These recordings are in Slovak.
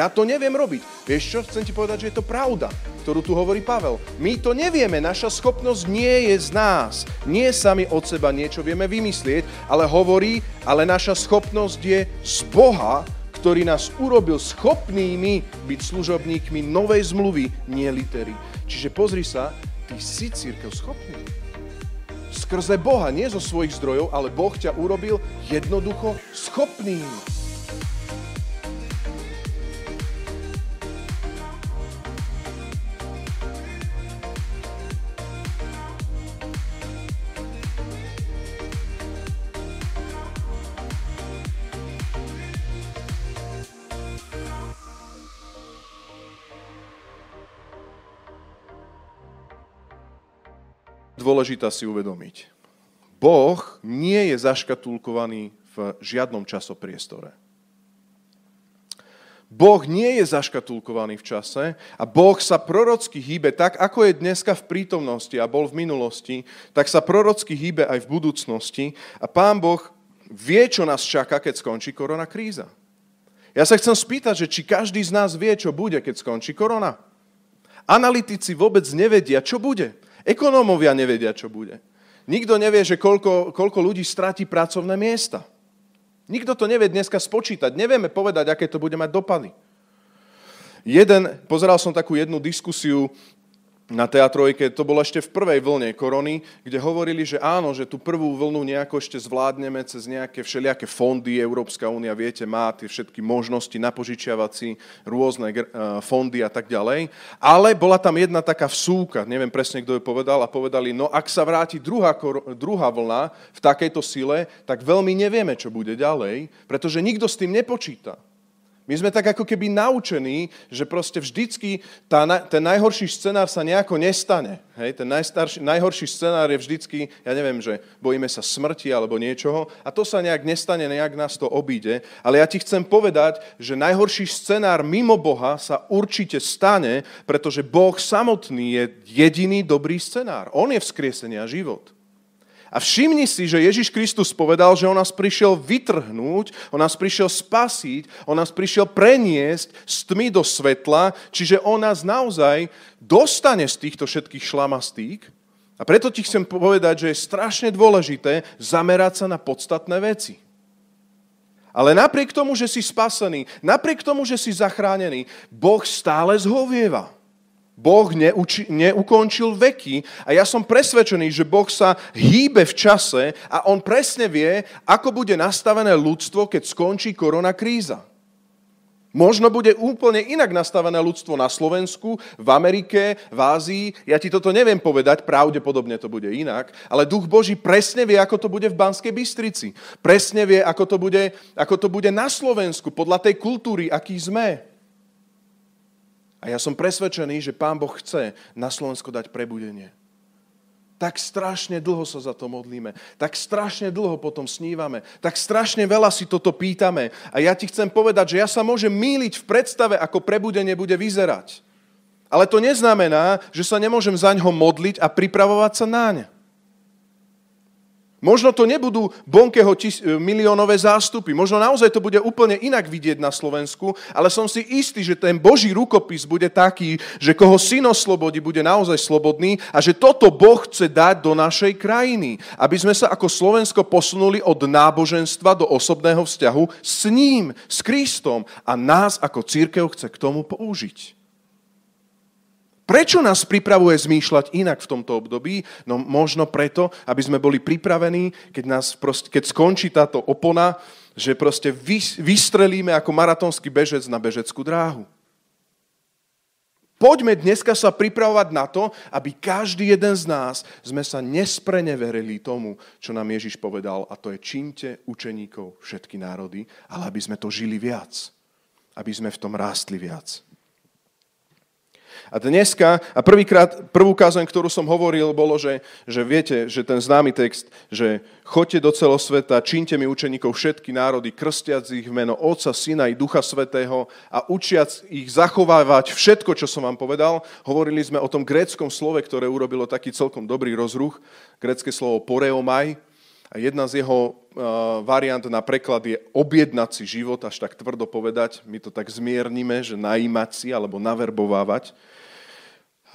Ja to neviem robiť. Vieš čo? Chcem ti povedať, že je to pravda, ktorú tu hovorí Pavel. My to nevieme, naša schopnosť nie je z nás. Nie sami od seba niečo vieme vymyslieť, ale hovorí, ale naša schopnosť je z Boha, ktorý nás urobil schopnými byť služobníkmi novej zmluvy, nie litery. Čiže pozri sa, ty si církev schopný skrze Boha, nie zo svojich zdrojov, ale Boh ťa urobil jednoducho schopným. Dôležité si uvedomiť. Boh nie je zaškatulkovaný v žiadnom časopriestore. Boh nie je zaškatulkovaný v čase a Boh sa prorocky hýbe tak, ako je dneska v prítomnosti a bol v minulosti, tak sa prorocky hýbe aj v budúcnosti a Pán Boh vie, čo nás čaká, keď skončí korona kríza. Ja sa chcem spýtať, že či každý z nás vie, čo bude, keď skončí korona. Analytici vôbec nevedia, čo bude. Ekonómovia nevedia, čo bude. Nikto nevie, že koľko, koľko ľudí stratí pracovné miesta. Nikto to nevie dneska spočítať. Nevieme povedať, aké to bude mať dopady. Jeden, pozeral som takú jednu diskusiu na teatrojke, to bolo ešte v prvej vlne korony, kde hovorili, že áno, že tú prvú vlnu nejako ešte zvládneme cez nejaké všelijaké fondy, Európska únia, viete, má tie všetky možnosti napožičiavací, rôzne eh, fondy a tak ďalej. Ale bola tam jedna taká vsúka, neviem presne, kto ju povedal, a povedali, no ak sa vráti druhá, druhá vlna v takejto sile, tak veľmi nevieme, čo bude ďalej, pretože nikto s tým nepočíta. My sme tak ako keby naučení, že proste vždycky tá, ten najhorší scenár sa nejako nestane. Hej? Ten najhorší scenár je vždycky, ja neviem, že bojíme sa smrti alebo niečoho a to sa nejak nestane, nejak nás to obíde. Ale ja ti chcem povedať, že najhorší scenár mimo Boha sa určite stane, pretože Boh samotný je jediný dobrý scenár. On je vzkriesenie a život. A všimni si, že Ježiš Kristus povedal, že on nás prišiel vytrhnúť, on nás prišiel spasiť, on nás prišiel preniesť z tmy do svetla, čiže on nás naozaj dostane z týchto všetkých šlamastík. A preto ti chcem povedať, že je strašne dôležité zamerať sa na podstatné veci. Ale napriek tomu, že si spasený, napriek tomu, že si zachránený, Boh stále zhovieva. Boh neuči, neukončil veky a ja som presvedčený, že Boh sa hýbe v čase a on presne vie, ako bude nastavené ľudstvo, keď skončí korona kríza. Možno bude úplne inak nastavené ľudstvo na Slovensku, v Amerike, v Ázii. Ja ti toto neviem povedať, pravdepodobne to bude inak, ale Duch Boží presne vie, ako to bude v Banskej Bystrici. Presne vie, ako to bude, ako to bude na Slovensku, podľa tej kultúry, aký sme. A ja som presvedčený, že Pán Boh chce na Slovensko dať prebudenie. Tak strašne dlho sa za to modlíme. Tak strašne dlho potom snívame. Tak strašne veľa si toto pýtame. A ja ti chcem povedať, že ja sa môžem míliť v predstave, ako prebudenie bude vyzerať. Ale to neznamená, že sa nemôžem za ňo modliť a pripravovať sa náň. Možno to nebudú Bonkeho tis- e, miliónové zástupy, možno naozaj to bude úplne inak vidieť na Slovensku, ale som si istý, že ten Boží rukopis bude taký, že koho syn oslobodí, bude naozaj slobodný a že toto Boh chce dať do našej krajiny, aby sme sa ako Slovensko posunuli od náboženstva do osobného vzťahu s ním, s Kristom. A nás ako církev chce k tomu použiť. Prečo nás pripravuje zmýšľať inak v tomto období? No možno preto, aby sme boli pripravení, keď, nás proste, keď skončí táto opona, že proste vystrelíme ako maratónsky bežec na bežeckú dráhu. Poďme dneska sa pripravovať na to, aby každý jeden z nás sme sa nespreneverili tomu, čo nám Ježiš povedal, a to je čínte učeníkov všetky národy, ale aby sme to žili viac. Aby sme v tom rástli viac. A dneska, a prvýkrát, prvú kázeň, ktorú som hovoril, bolo, že, že viete, že ten známy text, že choďte do celosveta, čínte mi učeníkov všetky národy, krstiac ich v meno Otca, Syna i Ducha Svetého a učiac ich zachovávať všetko, čo som vám povedal. Hovorili sme o tom gréckom slove, ktoré urobilo taký celkom dobrý rozruch, grécké slovo poreomaj, A jedna z jeho uh, variant na preklad je objednať si život, až tak tvrdo povedať. My to tak zmiernime, že najímať si alebo naverbovávať.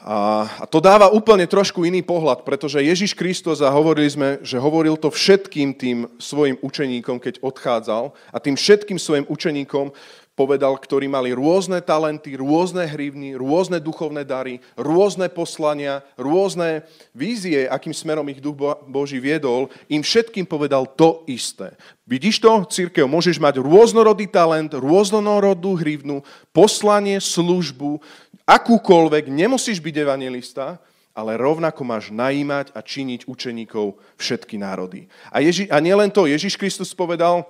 A, to dáva úplne trošku iný pohľad, pretože Ježiš Kristus, a hovorili sme, že hovoril to všetkým tým svojim učeníkom, keď odchádzal, a tým všetkým svojim učeníkom povedal, ktorí mali rôzne talenty, rôzne hrivny, rôzne duchovné dary, rôzne poslania, rôzne vízie, akým smerom ich duch Boží viedol, im všetkým povedal to isté. Vidíš to, církev, môžeš mať rôznorodý talent, rôznorodú hrivnu, poslanie, službu, akúkoľvek, nemusíš byť evangelista, ale rovnako máš najímať a činiť učeníkov všetky národy. A, Ježi, a nielen to, Ježiš Kristus povedal,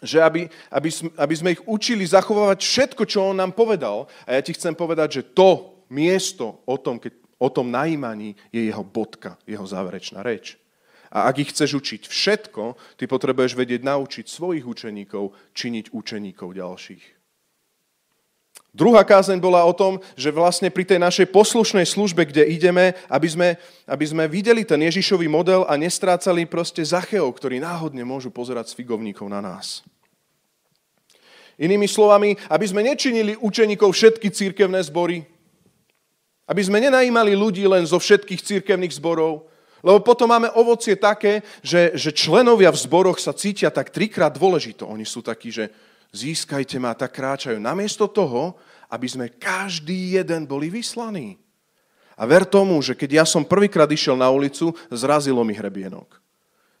že aby, aby, aby sme ich učili zachovávať všetko, čo on nám povedal. A ja ti chcem povedať, že to miesto o tom, keď, o tom najímaní je jeho bodka, jeho záverečná reč. A ak ich chceš učiť všetko, ty potrebuješ vedieť naučiť svojich učeníkov činiť učeníkov ďalších. Druhá kázeň bola o tom, že vlastne pri tej našej poslušnej službe, kde ideme, aby sme, aby sme videli ten Ježišový model a nestrácali proste zacheov, ktorí náhodne môžu pozerať s figovníkov na nás. Inými slovami, aby sme nečinili učeníkov všetky církevné zbory, aby sme nenajímali ľudí len zo všetkých církevných zborov, lebo potom máme ovocie také, že, že členovia v zboroch sa cítia tak trikrát dôležito. Oni sú takí, že získajte ma, tak kráčajú. Namiesto toho, aby sme každý jeden boli vyslaní. A ver tomu, že keď ja som prvýkrát išiel na ulicu, zrazilo mi hrebienok.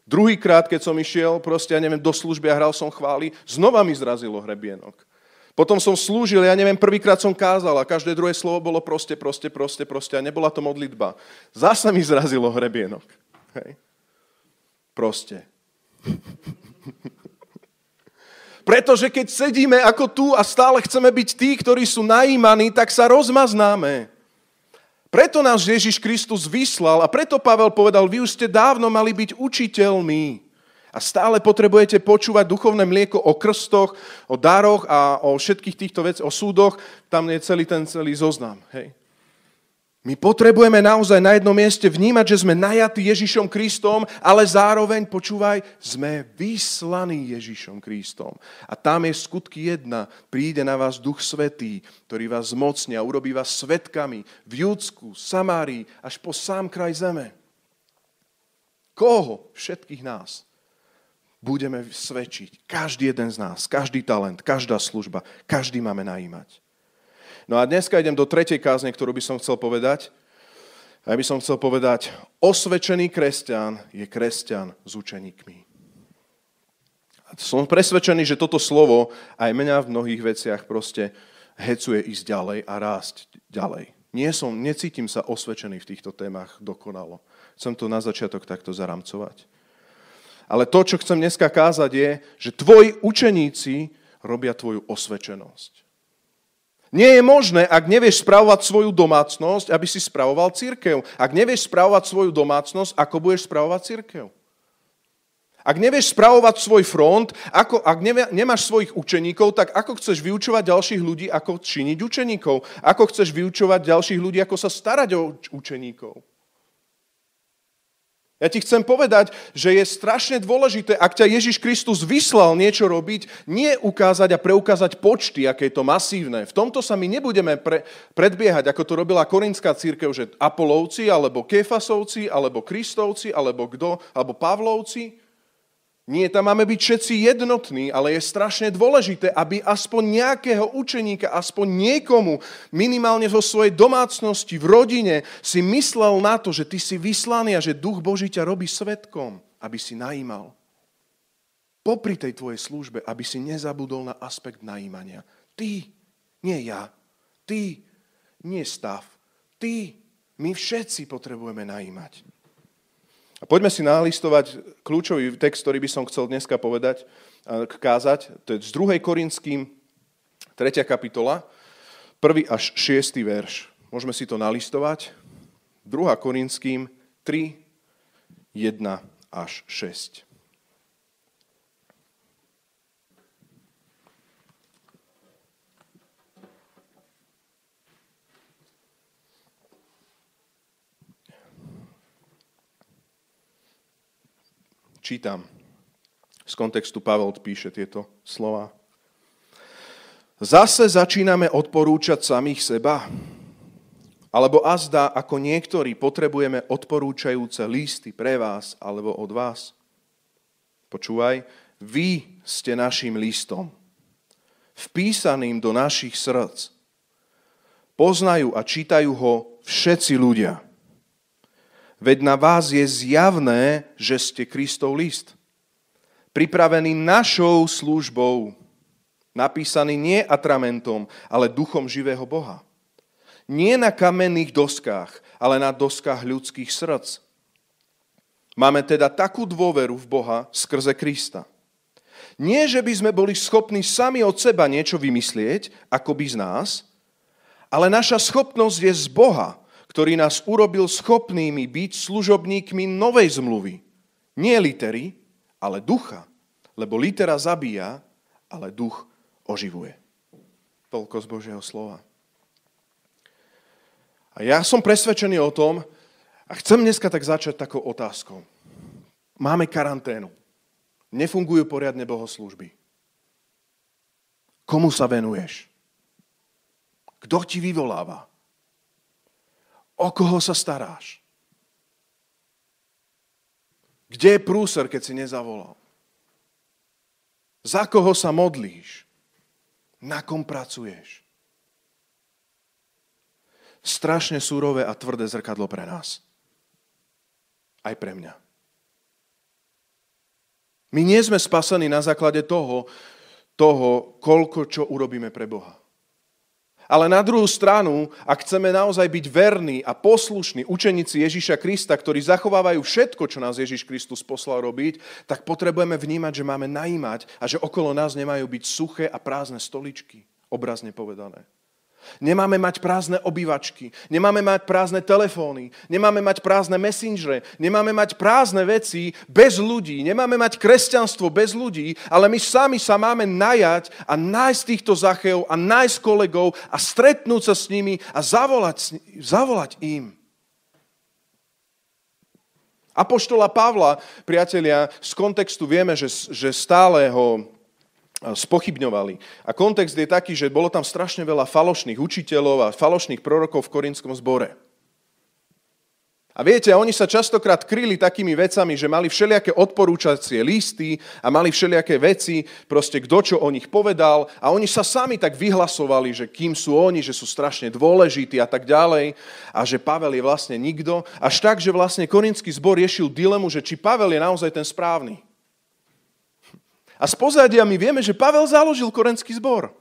Druhýkrát, keď som išiel, proste, ja neviem, do služby a hral som chvály, znova mi zrazilo hrebienok. Potom som slúžil, ja neviem, prvýkrát som kázal a každé druhé slovo bolo proste, proste, proste, proste a nebola to modlitba. Zasa mi zrazilo hrebienok. Hej. Proste. Pretože keď sedíme ako tu a stále chceme byť tí, ktorí sú najímaní, tak sa rozmaznáme. Preto nás Ježiš Kristus vyslal a preto Pavel povedal, vy už ste dávno mali byť učiteľmi. A stále potrebujete počúvať duchovné mlieko o krstoch, o daroch a o všetkých týchto veciach, o súdoch. Tam je celý ten celý zoznam. Hej. My potrebujeme naozaj na jednom mieste vnímať, že sme najatí Ježišom Kristom, ale zároveň, počúvaj, sme vyslaní Ježišom Kristom. A tam je skutky jedna. Príde na vás Duch Svetý, ktorý vás zmocnia, urobí vás svetkami v Júdsku, Samárii, až po sám kraj zeme. Koho? Všetkých nás. Budeme svedčiť. Každý jeden z nás, každý talent, každá služba, každý máme najímať. No a dneska idem do tretej kázne, ktorú by som chcel povedať. A ja by som chcel povedať, osvedčený kresťan je kresťan s učeníkmi. A som presvedčený, že toto slovo aj mňa v mnohých veciach proste hecuje ísť ďalej a rásť ďalej. Nie som, necítim sa osvedčený v týchto témach dokonalo. Chcem to na začiatok takto zaramcovať. Ale to, čo chcem dneska kázať, je, že tvoji učeníci robia tvoju osvedčenosť. Nie je možné, ak nevieš spravovať svoju domácnosť, aby si spravoval církev. Ak nevieš spravovať svoju domácnosť, ako budeš spravovať církev? Ak nevieš spravovať svoj front, ako, ak nevie, nemáš svojich učeníkov, tak ako chceš vyučovať ďalších ľudí, ako činiť učeníkov? Ako chceš vyučovať ďalších ľudí, ako sa starať o učeníkov? Ja ti chcem povedať, že je strašne dôležité, ak ťa Ježiš Kristus vyslal niečo robiť, nie ukázať a preukázať počty, aké je to masívne. V tomto sa my nebudeme pre, predbiehať, ako to robila korinská církev, že Apolovci, alebo Kefasovci, alebo Kristovci, alebo kto, alebo Pavlovci. Nie, tam máme byť všetci jednotní, ale je strašne dôležité, aby aspoň nejakého učeníka, aspoň niekomu, minimálne vo svojej domácnosti, v rodine, si myslel na to, že ty si vyslaný a že Duch Boží ťa robí svetkom, aby si najímal. Popri tej tvojej službe, aby si nezabudol na aspekt najímania. Ty, nie ja. Ty, nie stav. Ty, my všetci potrebujeme najímať. A poďme si nalistovať kľúčový text, ktorý by som chcel dneska povedať, kázať. To je z 2. Korinským, 3. kapitola, 1. až 6. verš. Môžeme si to nalistovať. 2. Korinským 3, 1 až 6. Čítam. Z kontextu Pavel píše tieto slova. Zase začíname odporúčať samých seba? Alebo azda, ako niektorí potrebujeme odporúčajúce listy pre vás alebo od vás? Počúvaj, vy ste našim listom, vpísaným do našich srdc. Poznajú a čítajú ho všetci ľudia. Veď na vás je zjavné, že ste Kristov list, pripravený našou službou, napísaný nie atramentom, ale duchom živého Boha. Nie na kamenných doskách, ale na doskách ľudských srdc. Máme teda takú dôveru v Boha skrze Krista. Nie, že by sme boli schopní sami od seba niečo vymyslieť, ako by z nás, ale naša schopnosť je z Boha, ktorý nás urobil schopnými byť služobníkmi novej zmluvy. Nie litery, ale ducha. Lebo litera zabíja, ale duch oživuje. Toľko z Božieho slova. A ja som presvedčený o tom, a chcem dneska tak začať takou otázkou. Máme karanténu. Nefungujú poriadne bohoslúžby. Komu sa venuješ? Kto ti vyvoláva? O koho sa staráš? Kde je prúser, keď si nezavolal? Za koho sa modlíš? Na kom pracuješ? Strašne súrové a tvrdé zrkadlo pre nás. Aj pre mňa. My nie sme spasení na základe toho, toho, koľko čo urobíme pre Boha. Ale na druhú stranu, ak chceme naozaj byť verní a poslušní učeníci Ježíša Krista, ktorí zachovávajú všetko, čo nás Ježíš Kristus poslal robiť, tak potrebujeme vnímať, že máme najímať a že okolo nás nemajú byť suché a prázdne stoličky, obrazne povedané. Nemáme mať prázdne obývačky, nemáme mať prázdne telefóny, nemáme mať prázdne messengere, nemáme mať prázdne veci bez ľudí, nemáme mať kresťanstvo bez ľudí, ale my sami sa máme najať a nájsť týchto zacheov a nájsť kolegov a stretnúť sa s nimi a zavolať, zavolať im. Apoštola Pavla, priatelia, z kontextu vieme, že, že stále ho spochybňovali. A kontext je taký, že bolo tam strašne veľa falošných učiteľov a falošných prorokov v korinskom zbore. A viete, oni sa častokrát kryli takými vecami, že mali všelijaké odporúčacie listy a mali všelijaké veci, proste kto čo o nich povedal a oni sa sami tak vyhlasovali, že kým sú oni, že sú strašne dôležití a tak ďalej a že Pavel je vlastne nikto. Až tak, že vlastne korinský zbor riešil dilemu, že či Pavel je naozaj ten správny. A z pozadia my vieme, že Pavel založil korenský zbor.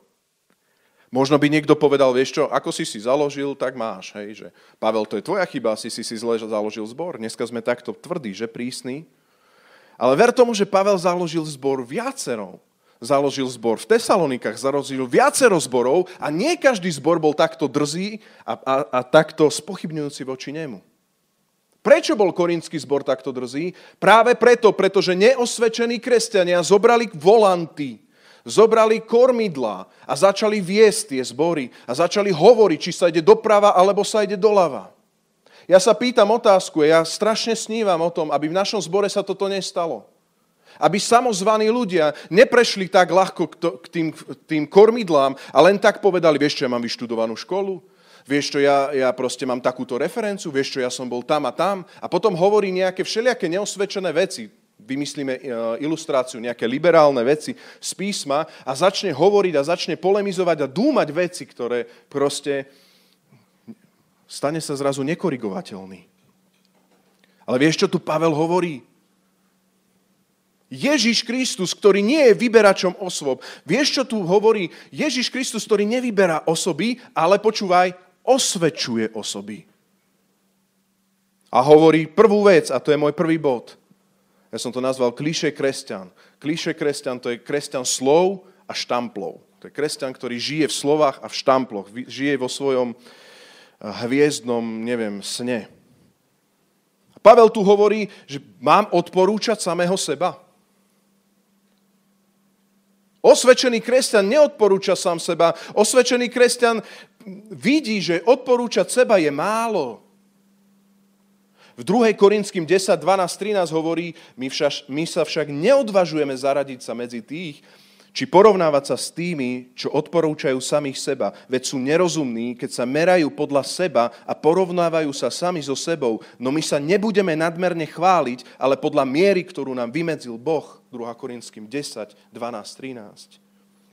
Možno by niekto povedal, vieš čo, ako si si založil, tak máš. Hej, že Pavel, to je tvoja chyba, si si si zle založil zbor. Dneska sme takto tvrdí, že prísni. Ale ver tomu, že Pavel založil zbor viacero. Založil zbor v Tesalonikách, založil viacero zborov a nie každý zbor bol takto drzý a, a, a takto spochybňujúci voči nemu. Prečo bol korinský zbor takto drzý? Práve preto, pretože neosvedčení kresťania zobrali volanty, zobrali kormidla a začali viesť tie zbory a začali hovoriť, či sa ide doprava alebo sa ide doľava. Ja sa pýtam otázku, ja strašne snívam o tom, aby v našom zbore sa toto nestalo. Aby samozvaní ľudia neprešli tak ľahko k tým, tým kormidlám a len tak povedali, vieš čo, ja mám vyštudovanú školu, vieš čo, ja, ja proste mám takúto referenciu, vieš čo, ja som bol tam a tam. A potom hovorí nejaké všelijaké neosvedčené veci, vymyslíme e, ilustráciu, nejaké liberálne veci z písma a začne hovoriť a začne polemizovať a dúmať veci, ktoré proste stane sa zrazu nekorigovateľný. Ale vieš, čo tu Pavel hovorí? Ježiš Kristus, ktorý nie je vyberačom osôb. Vieš, čo tu hovorí? Ježiš Kristus, ktorý nevyberá osoby, ale počúvaj, osvedčuje osoby. A hovorí prvú vec, a to je môj prvý bod. Ja som to nazval klíše kresťan. Klíše kresťan to je kresťan slov a štamplov. To je kresťan, ktorý žije v slovách a v štamploch. Žije vo svojom eh, hviezdnom, neviem, sne. Pavel tu hovorí, že mám odporúčať samého seba. Osvedčený kresťan neodporúča sám seba. Osvedčený kresťan vidí, že odporúčať seba je málo. V 2. Korinským 10, 12, 13 hovorí, my, však, my sa však neodvažujeme zaradiť sa medzi tých, či porovnávať sa s tými, čo odporúčajú samých seba, veď sú nerozumní, keď sa merajú podľa seba a porovnávajú sa sami so sebou, no my sa nebudeme nadmerne chváliť, ale podľa miery, ktorú nám vymedzil Boh, 2. Korinským 10, 12, 13.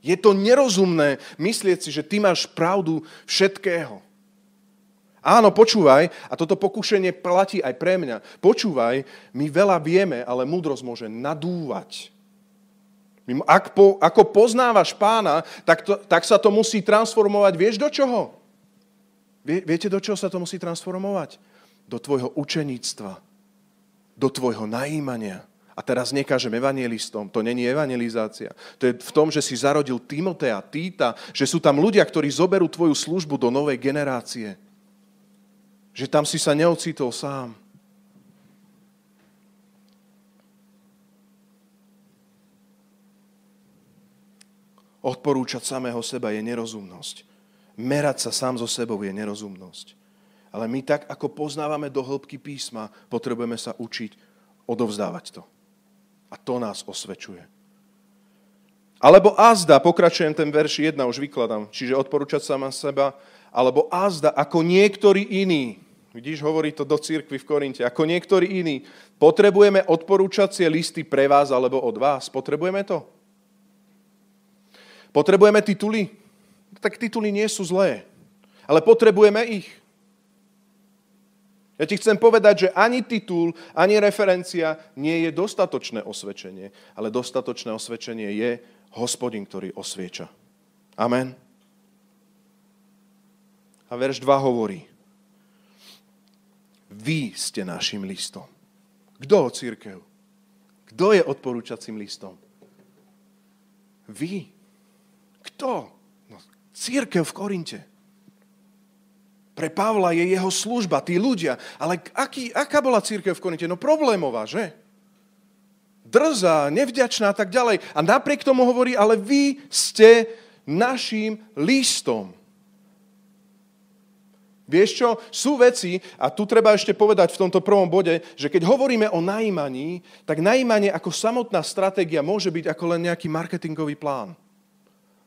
Je to nerozumné myslieť si, že ty máš pravdu všetkého. Áno, počúvaj, a toto pokušenie platí aj pre mňa. Počúvaj, my veľa vieme, ale múdrosť môže nadúvať. Ak po, ako poznávaš pána, tak, to, tak sa to musí transformovať. Vieš do čoho? Vie, viete, do čoho sa to musí transformovať? Do tvojho učeníctva. Do tvojho najímania. A teraz nekážem evangelistom, to není evangelizácia. To je v tom, že si zarodil Timotea, Týta, že sú tam ľudia, ktorí zoberú tvoju službu do novej generácie. Že tam si sa neocitol sám. Odporúčať samého seba je nerozumnosť. Merať sa sám so sebou je nerozumnosť. Ale my tak, ako poznávame do hĺbky písma, potrebujeme sa učiť odovzdávať to. A to nás osvečuje. Alebo azda, pokračujem ten verš 1, už vykladám, čiže odporúčať sama seba, alebo azda, ako niektorí iní, vidíš, hovorí to do církvy v Korinte, ako niektorí iní, potrebujeme odporúčacie listy pre vás alebo od vás. Potrebujeme to? Potrebujeme tituly? Tak tituly nie sú zlé, ale potrebujeme ich. Ja ti chcem povedať, že ani titul, ani referencia nie je dostatočné osvedčenie, ale dostatočné osvedčenie je hospodin, ktorý osvieča. Amen. A verš 2 hovorí, vy ste našim listom. Kto, církev? Kto je odporúčacím listom? Vy. Kto? No, církev v Korinte. Pre Pavla je jeho služba, tí ľudia. Ale aký, aká bola církev v Korinte? No problémová, že? Drzá, nevďačná a tak ďalej. A napriek tomu hovorí, ale vy ste našim listom. Vieš čo, sú veci, a tu treba ešte povedať v tomto prvom bode, že keď hovoríme o najímaní, tak najímanie ako samotná stratégia môže byť ako len nejaký marketingový plán.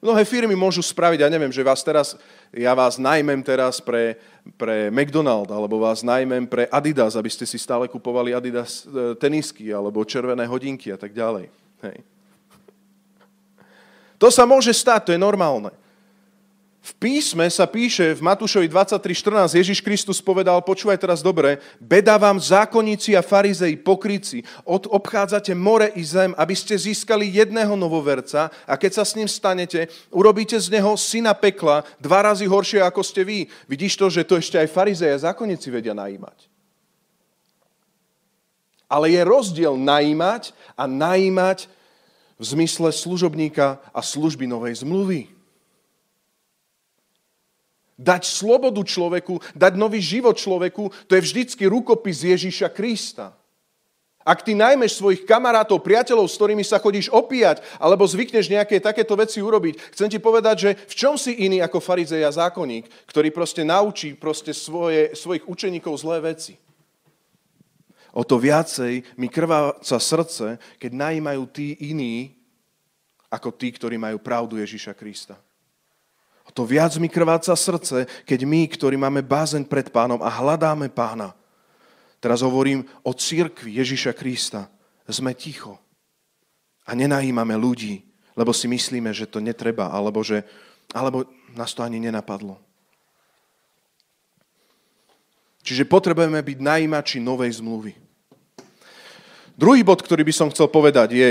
Mnohé firmy môžu spraviť, ja neviem, že vás teraz, ja vás najmem teraz pre, pre McDonald, alebo vás najmem pre Adidas, aby ste si stále kupovali Adidas e, tenisky, alebo červené hodinky a tak ďalej. Hej. To sa môže stať, to je normálne. V písme sa píše v Matúšovi 23.14, Ježiš Kristus povedal, počúvaj teraz dobre, beda vám zákonníci a farizei, pokryci, od, obchádzate more i zem, aby ste získali jedného novoverca a keď sa s ním stanete, urobíte z neho syna pekla, dva razy horšie ako ste vy. Vidíš to, že to ešte aj farizei a zákonníci vedia najímať. Ale je rozdiel najímať a najímať v zmysle služobníka a služby novej zmluvy. Dať slobodu človeku, dať nový život človeku, to je vždycky rukopis Ježíša Krista. Ak ty najmeš svojich kamarátov, priateľov, s ktorými sa chodíš opíjať, alebo zvykneš nejaké takéto veci urobiť, chcem ti povedať, že v čom si iný ako farizej a zákonník, ktorý proste naučí proste svoje, svojich učeníkov zlé veci. O to viacej mi krváca srdce, keď najímajú tí iní, ako tí, ktorí majú pravdu Ježíša Krista. O to viac mi krváca srdce, keď my, ktorí máme bázeň pred pánom a hľadáme pána, teraz hovorím o církvi Ježiša Krista, sme ticho a nenajímame ľudí, lebo si myslíme, že to netreba, alebo, že, alebo nás to ani nenapadlo. Čiže potrebujeme byť najímači novej zmluvy. Druhý bod, ktorý by som chcel povedať je,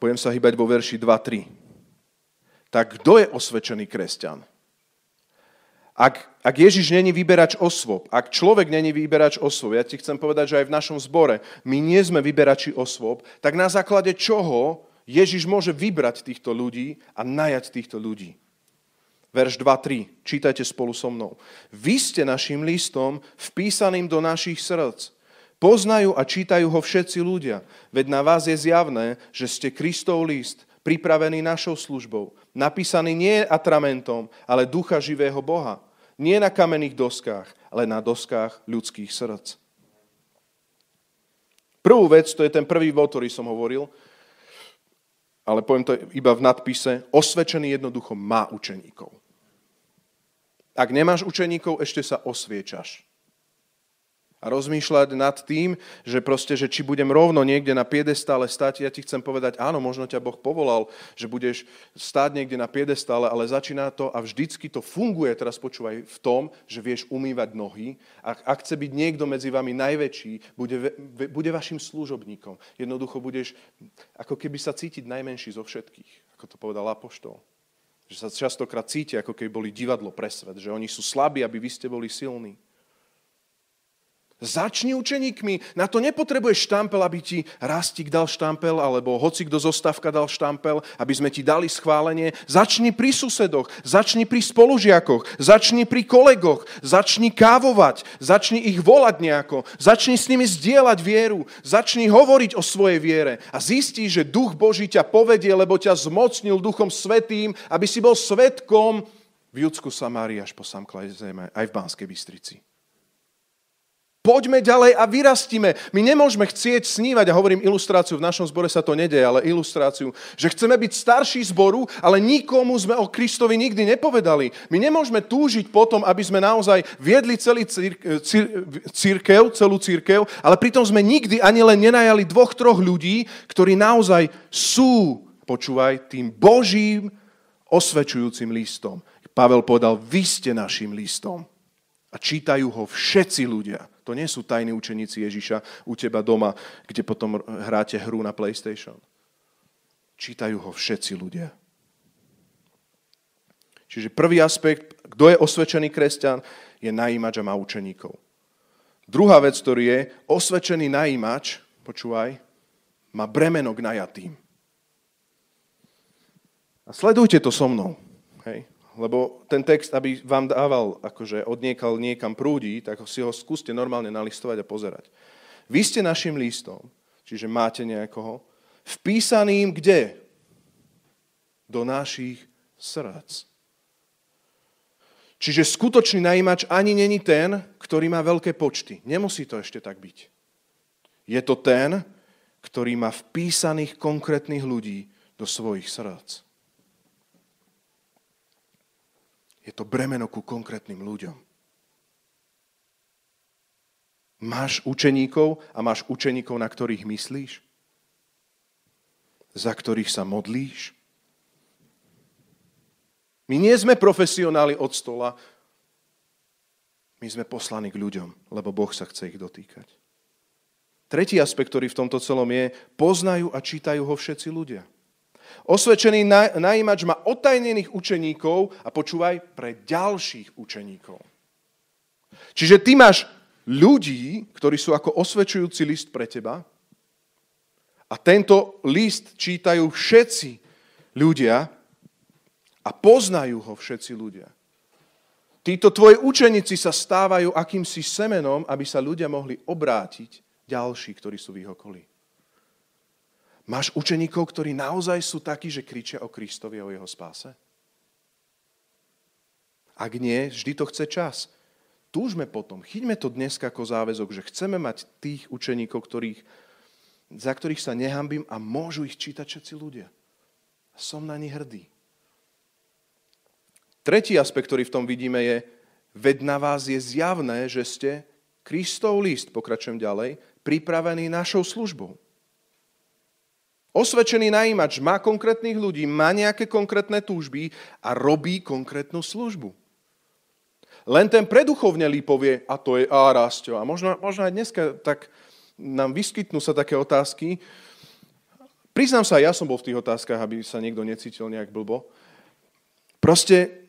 budem sa hýbať vo verši 2-3 tak kto je osvedčený kresťan? Ak, ak Ježiš není vyberač osôb, ak človek není vyberač osôb, ja ti chcem povedať, že aj v našom zbore my nie sme vyberači osôb, tak na základe čoho Ježiš môže vybrať týchto ľudí a najať týchto ľudí. Verš 2.3. Čítajte spolu so mnou. Vy ste našim listom vpísaným do našich srdc. Poznajú a čítajú ho všetci ľudia. Veď na vás je zjavné, že ste Kristov list, pripravený našou službou, napísaný nie atramentom, ale ducha živého Boha. Nie na kamenných doskách, len na doskách ľudských srdc. Prvú vec, to je ten prvý bod, ktorý som hovoril, ale poviem to iba v nadpise, osvedčený jednoducho má učeníkov. Ak nemáš učeníkov, ešte sa osviečaš a rozmýšľať nad tým, že proste, že či budem rovno niekde na piedestále stať, ja ti chcem povedať, áno, možno ťa Boh povolal, že budeš stáť niekde na piedestále, ale začína to a vždycky to funguje, teraz počúvaj, v tom, že vieš umývať nohy. A ak chce byť niekto medzi vami najväčší, bude, bude vašim služobníkom. Jednoducho budeš ako keby sa cítiť najmenší zo všetkých, ako to povedal Apoštol. Že sa častokrát cítia, ako keby boli divadlo pre svet, že oni sú slabí, aby vy ste boli silní. Začni učeníkmi. Na to nepotrebuješ štampel, aby ti Rastik dal štampel, alebo hoci kto zostavka dal štampel, aby sme ti dali schválenie. Začni pri susedoch, začni pri spolužiakoch, začni pri kolegoch, začni kávovať, začni ich volať nejako, začni s nimi zdieľať vieru, začni hovoriť o svojej viere a zistí, že duch Boží ťa povedie, lebo ťa zmocnil duchom svetým, aby si bol svetkom v Judsku Samárii až po samklaj zeme, aj v Banskej Bystrici. Poďme ďalej a vyrastíme. My nemôžeme chcieť snívať, a hovorím ilustráciu, v našom zbore sa to nedeje, ale ilustráciu, že chceme byť starší zboru, ale nikomu sme o Kristovi nikdy nepovedali. My nemôžeme túžiť potom, aby sme naozaj viedli celý církev, celú církev, ale pritom sme nikdy ani len nenajali dvoch, troch ľudí, ktorí naozaj sú, počúvaj, tým Božím osvečujúcim listom. Pavel povedal, vy ste našim listom. A čítajú ho všetci ľudia. To nie sú tajní učeníci Ježiša u teba doma, kde potom hráte hru na PlayStation. Čítajú ho všetci ľudia. Čiže prvý aspekt, kto je osvedčený kresťan, je najímač a má učeníkov. Druhá vec, ktorý je, osvedčený najímač, počúvaj, má bremeno k najatým. A sledujte to so mnou. Hej. Lebo ten text, aby vám dával, akože odniekal niekam prúdi, tak si ho skúste normálne nalistovať a pozerať. Vy ste našim listom, čiže máte nejakoho, vpísaným kde? Do našich srdc. Čiže skutočný najímač ani není ten, ktorý má veľké počty. Nemusí to ešte tak byť. Je to ten, ktorý má vpísaných konkrétnych ľudí do svojich srdc. Je to bremeno ku konkrétnym ľuďom. Máš učeníkov a máš učeníkov, na ktorých myslíš? Za ktorých sa modlíš? My nie sme profesionáli od stola. My sme poslaní k ľuďom, lebo Boh sa chce ich dotýkať. Tretí aspekt, ktorý v tomto celom je, poznajú a čítajú ho všetci ľudia. Osvedčený najímač má otajnených učeníkov a počúvaj, pre ďalších učeníkov. Čiže ty máš ľudí, ktorí sú ako osvedčujúci list pre teba a tento list čítajú všetci ľudia a poznajú ho všetci ľudia. Títo tvoji učeníci sa stávajú akýmsi semenom, aby sa ľudia mohli obrátiť ďalší, ktorí sú v ich okolí. Máš učeníkov, ktorí naozaj sú takí, že kričia o Kristovi a o jeho spáse? Ak nie, vždy to chce čas. Túžme potom, chyťme to dnes ako záväzok, že chceme mať tých učeníkov, ktorých, za ktorých sa nehambím a môžu ich čítať všetci ľudia. Som na nich hrdý. Tretí aspekt, ktorý v tom vidíme, je, veď na vás je zjavné, že ste Kristov list, pokračujem ďalej, pripravený našou službou. Osvedčený najímač má konkrétnych ľudí, má nejaké konkrétne túžby a robí konkrétnu službu. Len ten preduchovnelý povie, a to je a A možno, možno aj dneska tak nám vyskytnú sa také otázky. Priznám sa, ja som bol v tých otázkach, aby sa niekto necítil nejak blbo. Proste,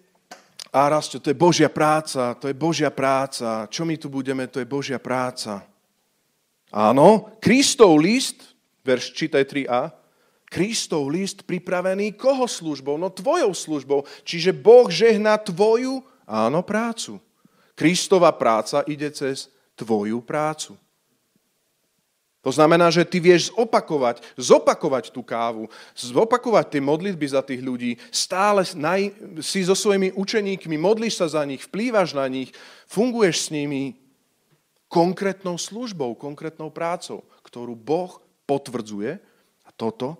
a Rastio, to je Božia práca, to je Božia práca. Čo my tu budeme, to je Božia práca. Áno, Kristov list, verš čítaj 3a, Kristov list pripravený koho službou? No tvojou službou. Čiže Boh žehná tvoju, áno, prácu. Kristova práca ide cez tvoju prácu. To znamená, že ty vieš zopakovať, zopakovať tú kávu, zopakovať tie modlitby za tých ľudí, stále si so svojimi učeníkmi, modlíš sa za nich, vplývaš na nich, funguješ s nimi konkrétnou službou, konkrétnou prácou, ktorú Boh potvrdzuje a toto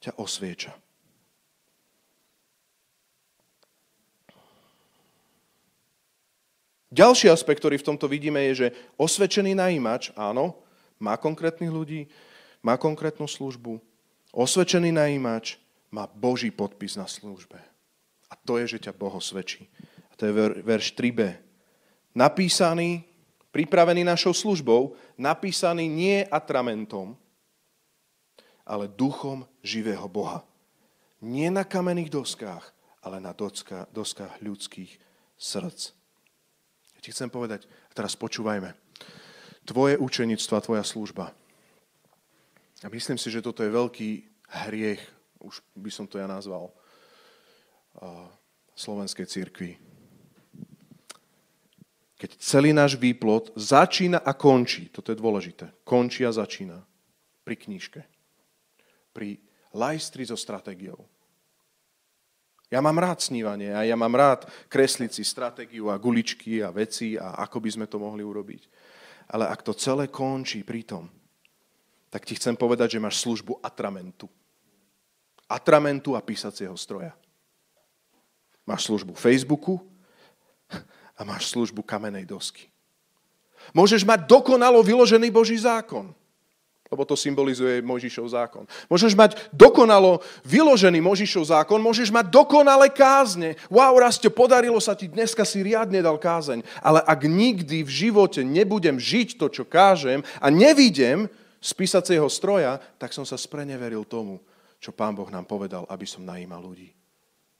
ťa osvieča. Ďalší aspekt, ktorý v tomto vidíme, je, že osvedčený najímač, áno, má konkrétnych ľudí, má konkrétnu službu. Osvedčený najímač má Boží podpis na službe. A to je, že ťa Boh osvedčí. A to je verš 3b. Napísaný, pripravený našou službou, napísaný nie atramentom, ale duchom živého Boha. Nie na kamenných doskách, ale na doskách ľudských srdc. Ja ti chcem povedať, a teraz počúvajme, tvoje učenictvo a tvoja služba. A myslím si, že toto je veľký hriech, už by som to ja nazval, slovenskej církvi. Keď celý náš výplod začína a končí, toto je dôležité, končí a začína pri knížke, pri lajstri so stratégiou. Ja mám rád snívanie a ja mám rád kresliť si stratégiu a guličky a veci a ako by sme to mohli urobiť. Ale ak to celé končí pri tom, tak ti chcem povedať, že máš službu atramentu. Atramentu a písacieho stroja. Máš službu Facebooku a máš službu kamenej dosky. Môžeš mať dokonalo vyložený Boží zákon lebo to symbolizuje Mojžišov zákon. Môžeš mať dokonalo vyložený Mojžišov zákon, môžeš mať dokonale kázne. Wow, Rasto, podarilo sa ti, dneska si riadne dal kázeň. Ale ak nikdy v živote nebudem žiť to, čo kážem a nevidím z písacieho stroja, tak som sa spreneveril tomu, čo Pán Boh nám povedal, aby som najímal ľudí.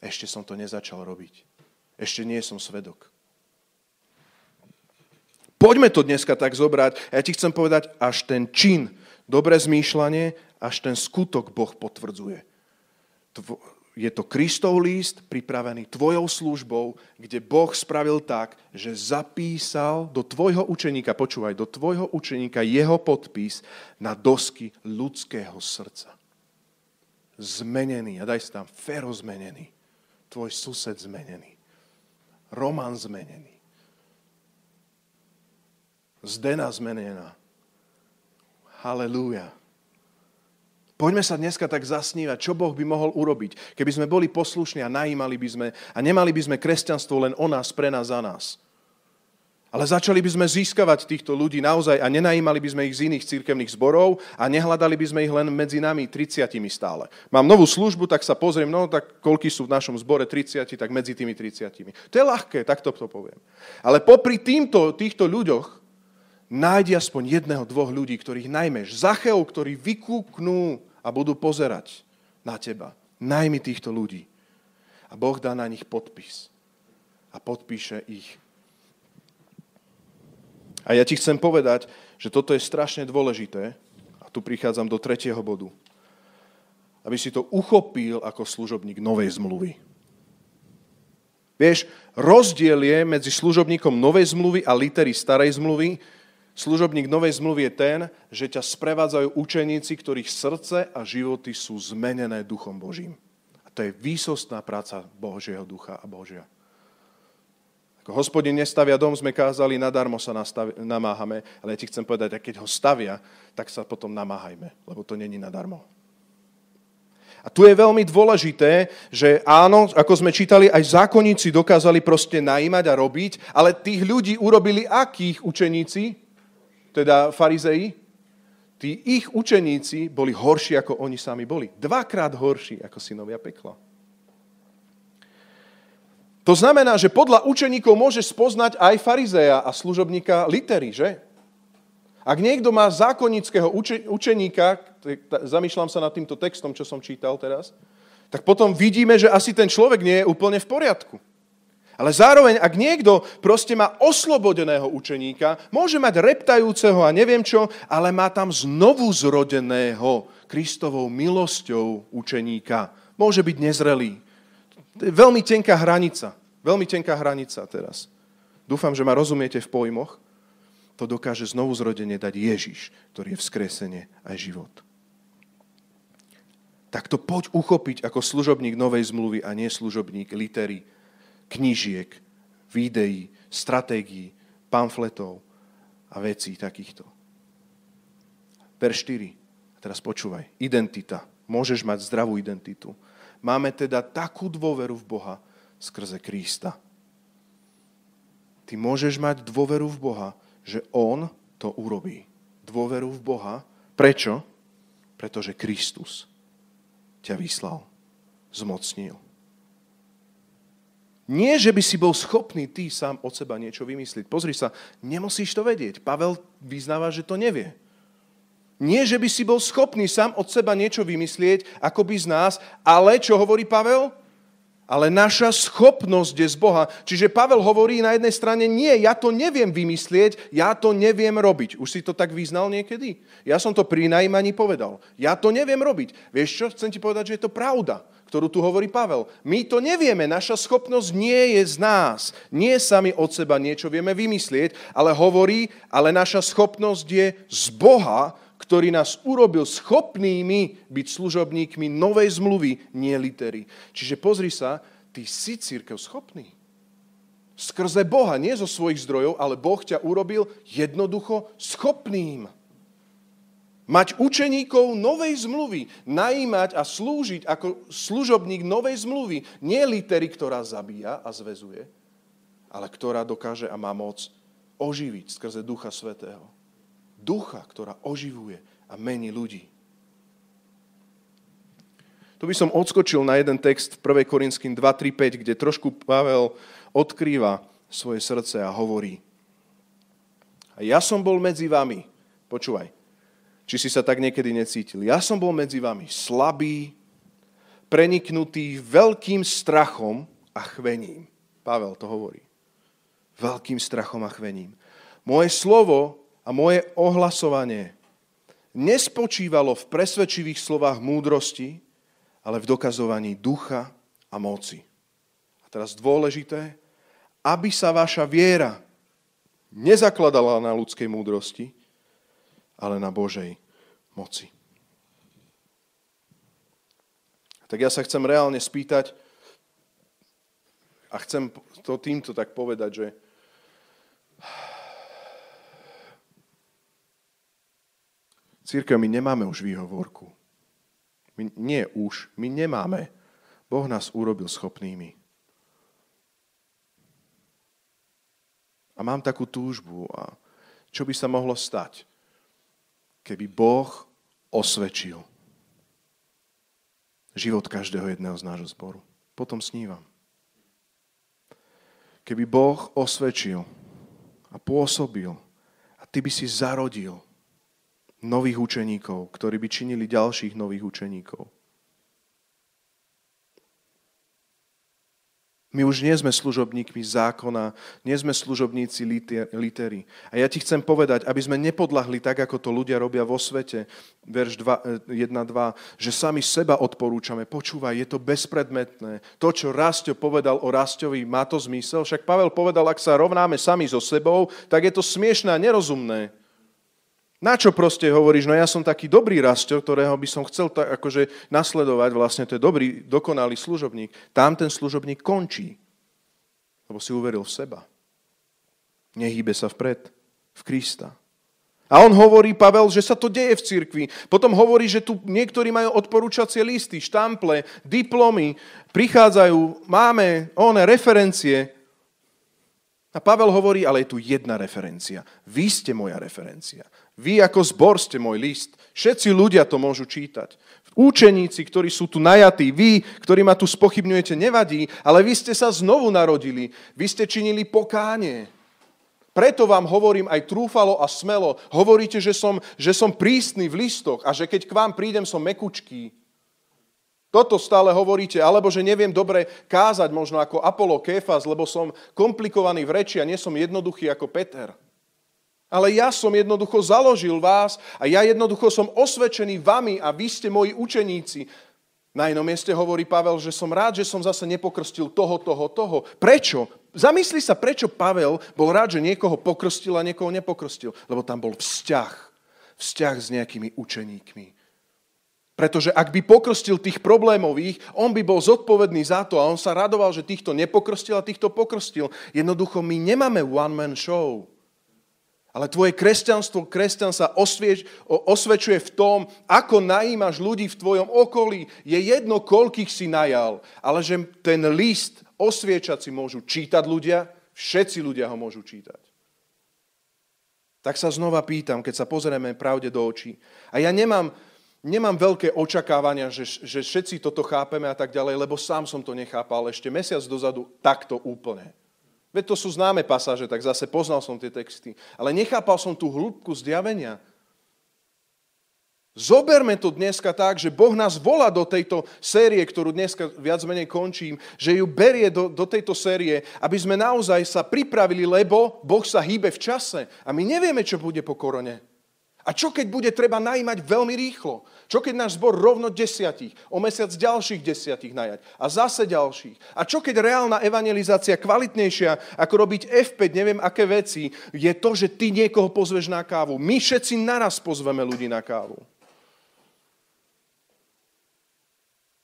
Ešte som to nezačal robiť. Ešte nie som svedok. Poďme to dneska tak zobrať. Ja ti chcem povedať, až ten čin dobré zmýšľanie, až ten skutok Boh potvrdzuje. Je to Kristov líst pripravený tvojou službou, kde Boh spravil tak, že zapísal do tvojho učeníka, počúvaj, do tvojho učeníka jeho podpis na dosky ľudského srdca. Zmenený, a daj si tam, Fero zmenený, tvoj sused zmenený, Roman zmenený, Zdena zmenená, Halelúja. Poďme sa dneska tak zasnívať, čo Boh by mohol urobiť, keby sme boli poslušní a najímali by sme a nemali by sme kresťanstvo len o nás, pre nás, za nás. Ale začali by sme získavať týchto ľudí naozaj a nenajímali by sme ich z iných církevných zborov a nehľadali by sme ich len medzi nami 30 stále. Mám novú službu, tak sa pozriem, no tak koľky sú v našom zbore 30, tak medzi tými 30. To je ľahké, tak to poviem. Ale popri týmto, týchto ľuďoch nájdi aspoň jedného, dvoch ľudí, ktorých najmeš. Zacheo, ktorí vykúknú a budú pozerať na teba. Najmi týchto ľudí. A Boh dá na nich podpis. A podpíše ich. A ja ti chcem povedať, že toto je strašne dôležité. A tu prichádzam do tretieho bodu. Aby si to uchopil ako služobník novej zmluvy. Vieš, rozdiel je medzi služobníkom novej zmluvy a litery starej zmluvy, Služobník Novej zmluvy je ten, že ťa sprevádzajú učeníci, ktorých srdce a životy sú zmenené Duchom Božím. A to je výsostná práca Božieho ducha a Božia. Ako hospodin nestavia dom, sme kázali, nadarmo sa nastavi, namáhame, ale ja ti chcem povedať, a keď ho stavia, tak sa potom namáhajme, lebo to není nadarmo. A tu je veľmi dôležité, že áno, ako sme čítali, aj zákonníci dokázali proste najímať a robiť, ale tých ľudí urobili akých učeníci? Teda farizei, tí ich učeníci boli horší, ako oni sami boli. Dvakrát horší ako synovia pekla. To znamená, že podľa učeníkov môžeš spoznať aj farizeja a služobníka litery, že? Ak niekto má zákonického učeníka, zamýšľam sa nad týmto textom, čo som čítal teraz, tak potom vidíme, že asi ten človek nie je úplne v poriadku. Ale zároveň, ak niekto proste má oslobodeného učeníka, môže mať reptajúceho a neviem čo, ale má tam znovu zrodeného Kristovou milosťou učeníka. Môže byť nezrelý. Veľmi tenká hranica. Veľmi tenká hranica teraz. Dúfam, že ma rozumiete v pojmoch. to dokáže znovu zrodenie dať Ježiš, ktorý je vzkresenie aj život. Tak to poď uchopiť ako služobník novej zmluvy a nie služobník litery, knížiek, videí, stratégií, pamfletov a vecí takýchto. Verš 4. A teraz počúvaj. Identita. Môžeš mať zdravú identitu. Máme teda takú dôveru v Boha skrze Krista. Ty môžeš mať dôveru v Boha, že On to urobí. Dôveru v Boha. Prečo? Pretože Kristus ťa vyslal, zmocnil. Nie, že by si bol schopný ty sám od seba niečo vymyslieť. Pozri sa, nemusíš to vedieť. Pavel vyznáva, že to nevie. Nie, že by si bol schopný sám od seba niečo vymyslieť, ako by z nás, ale čo hovorí Pavel? ale naša schopnosť je z Boha. Čiže Pavel hovorí na jednej strane, nie, ja to neviem vymyslieť, ja to neviem robiť. Už si to tak vyznal niekedy? Ja som to pri najímaní povedal. Ja to neviem robiť. Vieš čo? Chcem ti povedať, že je to pravda, ktorú tu hovorí Pavel. My to nevieme, naša schopnosť nie je z nás. Nie sami od seba niečo vieme vymyslieť, ale hovorí, ale naša schopnosť je z Boha, ktorý nás urobil schopnými byť služobníkmi novej zmluvy, nie litery. Čiže pozri sa, ty si církev schopný. Skrze Boha, nie zo svojich zdrojov, ale Boh ťa urobil jednoducho schopným. Mať učeníkov novej zmluvy, najímať a slúžiť ako služobník novej zmluvy, nie litery, ktorá zabíja a zväzuje, ale ktorá dokáže a má moc oživiť skrze Ducha Svetého ducha, ktorá oživuje a mení ľudí. Tu by som odskočil na jeden text v 1. Korinským 2, 3, 5, kde trošku Pavel odkrýva svoje srdce a hovorí. A ja som bol medzi vami, počúvaj, či si sa tak niekedy necítil. Ja som bol medzi vami slabý, preniknutý veľkým strachom a chvením. Pavel to hovorí. Veľkým strachom a chvením. Moje slovo a moje ohlasovanie nespočívalo v presvedčivých slovách múdrosti, ale v dokazovaní ducha a moci. A teraz dôležité, aby sa vaša viera nezakladala na ľudskej múdrosti, ale na Božej moci. Tak ja sa chcem reálne spýtať a chcem to týmto tak povedať, že Církev, my nemáme už výhovorku. My, nie už, my nemáme. Boh nás urobil schopnými. A mám takú túžbu. A čo by sa mohlo stať, keby Boh osvedčil život každého jedného z nášho zboru. Potom snívam. Keby Boh osvedčil a pôsobil a ty by si zarodil nových učeníkov, ktorí by činili ďalších nových učeníkov. My už nie sme služobníkmi zákona, nie sme služobníci litery. A ja ti chcem povedať, aby sme nepodlahli tak, ako to ľudia robia vo svete, verš 1.2, eh, že sami seba odporúčame. Počúvaj, je to bezpredmetné. To, čo Rastio povedal o Rastovi, má to zmysel? Však Pavel povedal, ak sa rovnáme sami so sebou, tak je to smiešné a nerozumné. Na čo proste hovoríš, no ja som taký dobrý rastio, ktorého by som chcel tak akože nasledovať, vlastne to je dobrý, dokonalý služobník. Tam ten služobník končí, lebo si uveril v seba. Nehýbe sa vpred, v Krista. A on hovorí, Pavel, že sa to deje v cirkvi. Potom hovorí, že tu niektorí majú odporúčacie listy, štample, diplomy, prichádzajú, máme one referencie. A Pavel hovorí, ale je tu jedna referencia. Vy ste moja referencia. Vy ako zbor ste môj list. Všetci ľudia to môžu čítať. Účeníci, ktorí sú tu najatí, vy, ktorí ma tu spochybňujete, nevadí, ale vy ste sa znovu narodili. Vy ste činili pokánie. Preto vám hovorím aj trúfalo a smelo. Hovoríte, že som, že som prísny v listoch a že keď k vám prídem, som mekučký. Toto stále hovoríte, alebo že neviem dobre kázať možno ako Apollo Kéfas, lebo som komplikovaný v reči a nie som jednoduchý ako Peter. Ale ja som jednoducho založil vás a ja jednoducho som osvedčený vami a vy ste moji učeníci. Na inom mieste hovorí Pavel, že som rád, že som zase nepokrstil toho, toho, toho. Prečo? Zamysli sa, prečo Pavel bol rád, že niekoho pokrstil a niekoho nepokrstil. Lebo tam bol vzťah. Vzťah s nejakými učeníkmi. Pretože ak by pokrstil tých problémových, on by bol zodpovedný za to a on sa radoval, že týchto nepokrstil a týchto pokrstil. Jednoducho my nemáme one-man show. Ale tvoje kresťanstvo, kresťan sa osvieč, osvedčuje v tom, ako najímaš ľudí v tvojom okolí. Je jedno, koľkých si najal, ale že ten list osviečať si môžu čítať ľudia, všetci ľudia ho môžu čítať. Tak sa znova pýtam, keď sa pozrieme pravde do očí. A ja nemám, nemám veľké očakávania, že, že všetci toto chápeme a tak ďalej, lebo sám som to nechápal ešte mesiac dozadu takto úplne. Veď to sú známe pasáže, tak zase poznal som tie texty. Ale nechápal som tú hĺbku zjavenia. Zoberme to dneska tak, že Boh nás volá do tejto série, ktorú dneska viac menej končím, že ju berie do, do tejto série, aby sme naozaj sa pripravili, lebo Boh sa hýbe v čase. A my nevieme, čo bude po korone. A čo keď bude treba najímať veľmi rýchlo? Čo keď náš zbor rovno desiatich, o mesiac ďalších desiatich najať a zase ďalších? A čo keď reálna evangelizácia, kvalitnejšia, ako robiť F5, neviem aké veci, je to, že ty niekoho pozveš na kávu. My všetci naraz pozveme ľudí na kávu.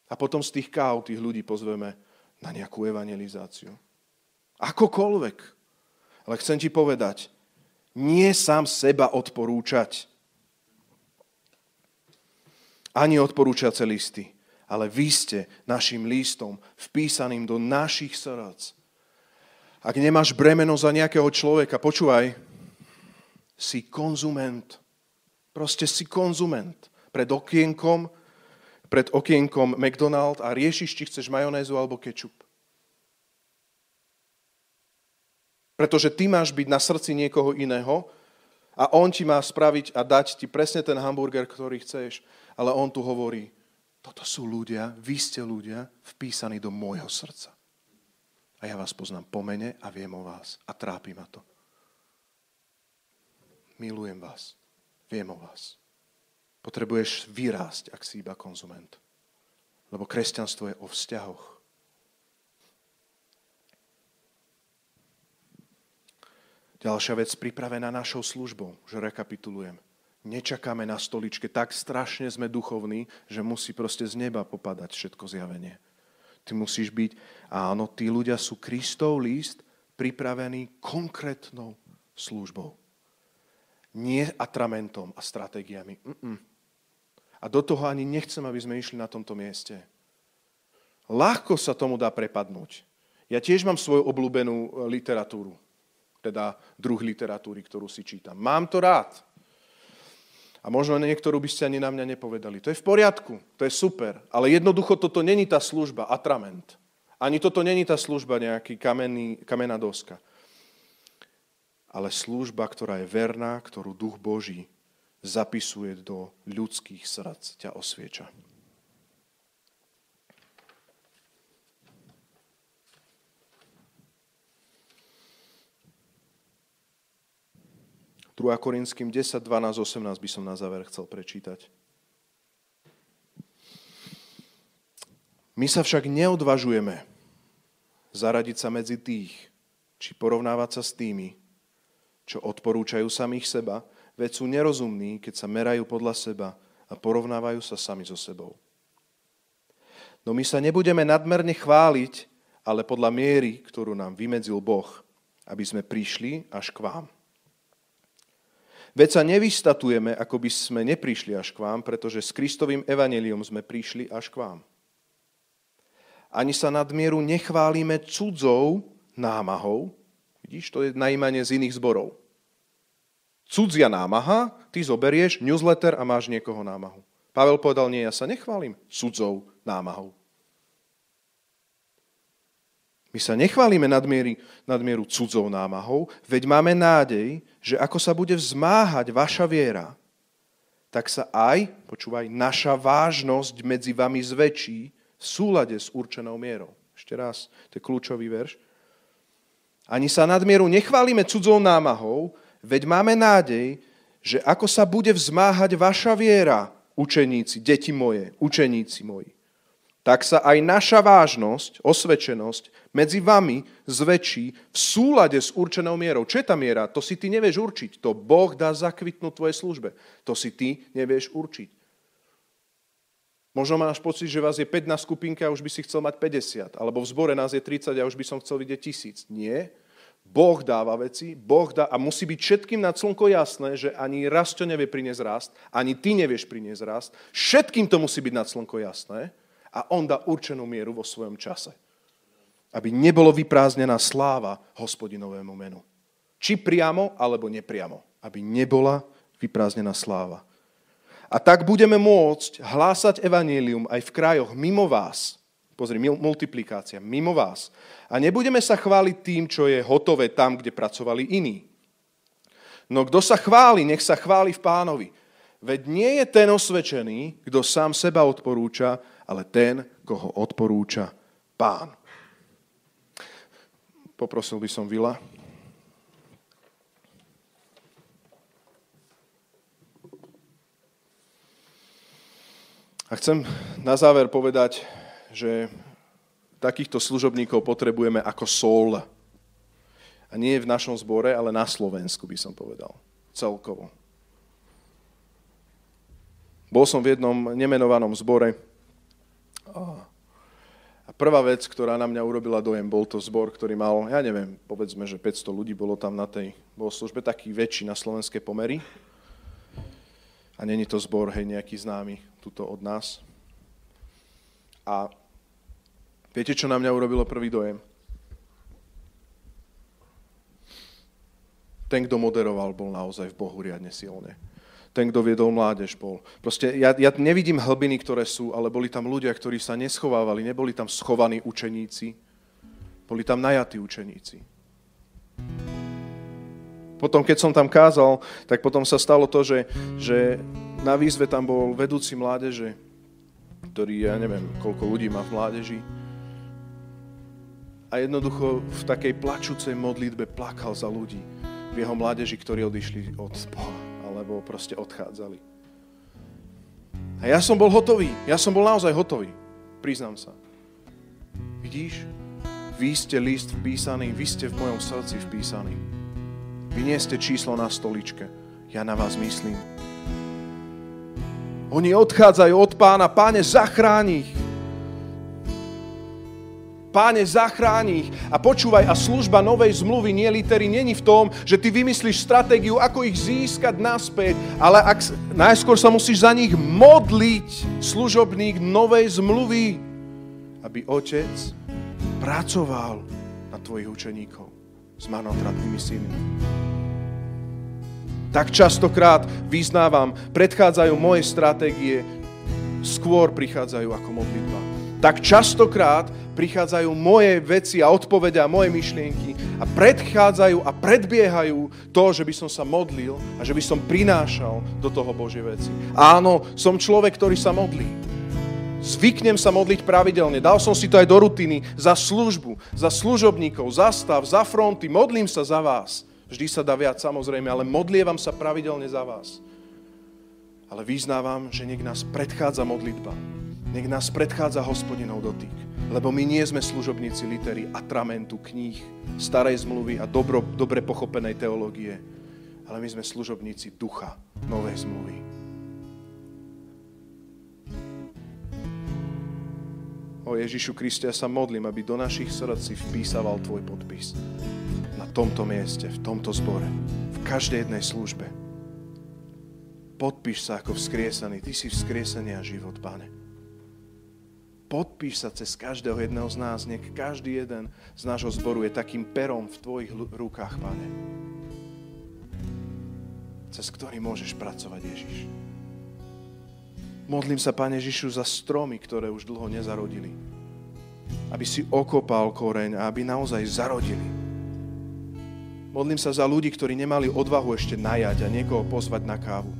A potom z tých káv tých ľudí pozveme na nejakú evangelizáciu. Akokoľvek. Ale chcem ti povedať, nie sám seba odporúčať ani odporúčace listy, ale vy ste našim listom vpísaným do našich srdc. Ak nemáš bremeno za nejakého človeka, počúvaj, si konzument. Proste si konzument. Pred okienkom, pred okienkom McDonald a riešiš, či chceš majonézu alebo kečup. Pretože ty máš byť na srdci niekoho iného a on ti má spraviť a dať ti presne ten hamburger, ktorý chceš ale on tu hovorí, toto sú ľudia, vy ste ľudia vpísaní do môjho srdca. A ja vás poznám po mene a viem o vás. A trápi ma to. Milujem vás. Viem o vás. Potrebuješ vyrásť, ak si iba konzument. Lebo kresťanstvo je o vzťahoch. Ďalšia vec pripravená našou službou, že rekapitulujem nečakáme na stoličke, tak strašne sme duchovní, že musí proste z neba popadať všetko zjavenie. Ty musíš byť, áno, tí ľudia sú Kristov list pripravený konkrétnou službou. Nie atramentom a stratégiami. Mm-mm. A do toho ani nechcem, aby sme išli na tomto mieste. Ľahko sa tomu dá prepadnúť. Ja tiež mám svoju obľúbenú literatúru, teda druh literatúry, ktorú si čítam. Mám to rád. A možno niektorú by ste ani na mňa nepovedali. To je v poriadku, to je super, ale jednoducho toto není tá služba, atrament. Ani toto není tá služba nejaký kamenný, kamenná doska. Ale služba, ktorá je verná, ktorú duch Boží zapisuje do ľudských srdc, ťa osvieča. 2. Korinským 10, 12, 18 by som na záver chcel prečítať. My sa však neodvažujeme zaradiť sa medzi tých, či porovnávať sa s tými, čo odporúčajú samých seba, veď sú nerozumní, keď sa merajú podľa seba a porovnávajú sa sami so sebou. No my sa nebudeme nadmerne chváliť, ale podľa miery, ktorú nám vymedzil Boh, aby sme prišli až k vám. Veď sa nevystatujeme, ako by sme neprišli až k vám, pretože s Kristovým evaneliom sme prišli až k vám. Ani sa nadmieru nechválime cudzou námahou. Vidíš, to je najímanie z iných zborov. Cudzia námaha, ty zoberieš newsletter a máš niekoho námahu. Pavel povedal, nie, ja sa nechválim cudzou námahou. My sa nechválime nadmiery, nadmieru cudzou námahou, veď máme nádej, že ako sa bude vzmáhať vaša viera, tak sa aj, počúvaj, naša vážnosť medzi vami zväčší v súlade s určenou mierou. Ešte raz, to je kľúčový verš. Ani sa nadmieru nechválime cudzou námahou, veď máme nádej, že ako sa bude vzmáhať vaša viera, učeníci, deti moje, učeníci moji, tak sa aj naša vážnosť, osvedčenosť medzi vami zväčší v súlade s určenou mierou. Čo je tá miera? To si ty nevieš určiť. To Boh dá zakvitnúť tvojej službe. To si ty nevieš určiť. Možno máš pocit, že vás je 5 na skupinke a už by si chcel mať 50. Alebo v zbore nás je 30 a už by som chcel vidieť tisíc. Nie. Boh dáva veci, Boh dá a musí byť všetkým na slnko jasné, že ani raz to nevie priniesť rast, ani ty nevieš priniesť rast. Všetkým to musí byť na slnko jasné a on dá určenú mieru vo svojom čase. Aby nebolo vyprázdnená sláva hospodinovému menu. Či priamo, alebo nepriamo. Aby nebola vyprázdnená sláva. A tak budeme môcť hlásať evanílium aj v krajoch mimo vás. Pozri, multiplikácia, mimo vás. A nebudeme sa chváliť tým, čo je hotové tam, kde pracovali iní. No kto sa chváli, nech sa chváli v pánovi. Veď nie je ten osvedčený, kto sám seba odporúča, ale ten, koho odporúča pán. Poprosil by som Vila. A chcem na záver povedať, že takýchto služobníkov potrebujeme ako sol. A nie v našom zbore, ale na Slovensku by som povedal. Celkovo. Bol som v jednom nemenovanom zbore, a prvá vec, ktorá na mňa urobila dojem, bol to zbor, ktorý mal, ja neviem, povedzme, že 500 ľudí bolo tam na tej službe, taký väčší na slovenské pomery. A není to zbor, hej, nejaký známy tuto od nás. A viete, čo na mňa urobilo prvý dojem? Ten, kto moderoval, bol naozaj v Bohu riadne silne ten, kto viedol mládež bol. Proste ja, ja nevidím hlbiny, ktoré sú, ale boli tam ľudia, ktorí sa neschovávali, neboli tam schovaní učeníci, boli tam najatí učeníci. Potom, keď som tam kázal, tak potom sa stalo to, že, že na výzve tam bol vedúci mládeže, ktorý, ja neviem, koľko ľudí má v mládeži. A jednoducho v takej plačúcej modlitbe plakal za ľudí v jeho mládeži, ktorí odišli od Boha alebo proste odchádzali. A ja som bol hotový. Ja som bol naozaj hotový. Priznám sa. Vidíš? Vy ste list vpísaný, vy ste v mojom srdci vpísaný. Vy nie ste číslo na stoličke. Ja na vás myslím. Oni odchádzajú od pána. Páne, zachráni ich. Páne, zachráni ich. A počúvaj, a služba novej zmluvy, nie litery, není v tom, že ty vymyslíš stratégiu, ako ich získať naspäť, ale ak, najskôr sa musíš za nich modliť, služobník novej zmluvy, aby otec pracoval na tvojich učeníkov s marnotratnými synmi. Tak častokrát vyznávam, predchádzajú moje stratégie, skôr prichádzajú ako modlitba. Tak častokrát prichádzajú moje veci a odpovede a moje myšlienky a predchádzajú a predbiehajú to, že by som sa modlil a že by som prinášal do toho Božie veci. Áno, som človek, ktorý sa modlí. Zvyknem sa modliť pravidelne. Dal som si to aj do rutiny za službu, za služobníkov, za stav, za fronty. Modlím sa za vás. Vždy sa dá viac samozrejme, ale modlievam sa pravidelne za vás. Ale vyznávam, že nech nás predchádza modlitba. Nech nás predchádza hospodinov dotyk. Lebo my nie sme služobníci litery, atramentu, kníh, starej zmluvy a dobro, dobre pochopenej teológie, ale my sme služobníci ducha novej zmluvy. O Ježišu Kriste, ja sa modlím, aby do našich srdcí vpísaval Tvoj podpis. Na tomto mieste, v tomto zbore, v každej jednej službe. Podpíš sa ako vzkriesaný. Ty si vzkriesaný a život, Pane podpíš sa cez každého jedného z nás. Nech každý jeden z nášho zboru je takým perom v tvojich rukách, Pane. Cez ktorý môžeš pracovať, Ježiš. Modlím sa, Pane Ježišu, za stromy, ktoré už dlho nezarodili. Aby si okopal koreň a aby naozaj zarodili. Modlím sa za ľudí, ktorí nemali odvahu ešte najať a niekoho pozvať na kávu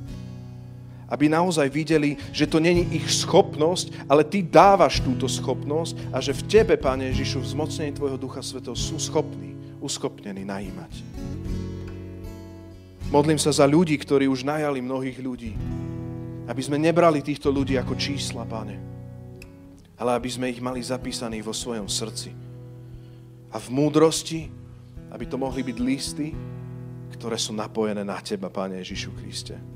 aby naozaj videli, že to není ich schopnosť, ale ty dávaš túto schopnosť a že v tebe, Pane Ježišu, v zmocnení Tvojho Ducha Svetého sú schopní, uschopnení najímať. Modlím sa za ľudí, ktorí už najali mnohých ľudí, aby sme nebrali týchto ľudí ako čísla, Pane, ale aby sme ich mali zapísaných vo svojom srdci. A v múdrosti, aby to mohli byť listy, ktoré sú napojené na Teba, Pane Ježišu Kriste.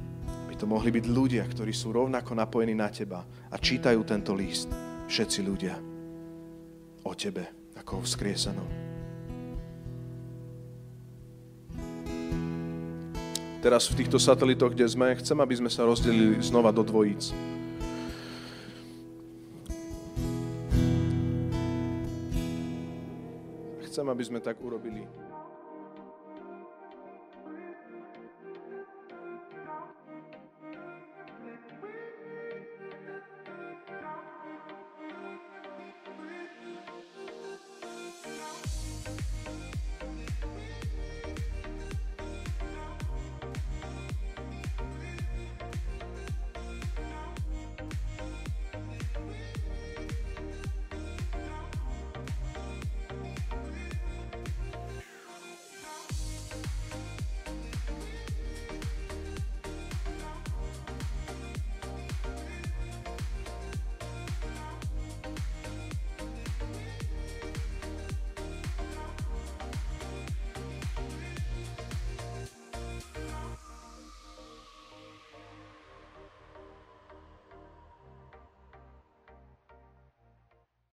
To mohli byť ľudia, ktorí sú rovnako napojení na Teba a čítajú tento list. Všetci ľudia o Tebe, ako o vzkriesenom. Teraz v týchto satelitoch, kde sme, chcem, aby sme sa rozdelili znova do dvojíc. Chcem, aby sme tak urobili.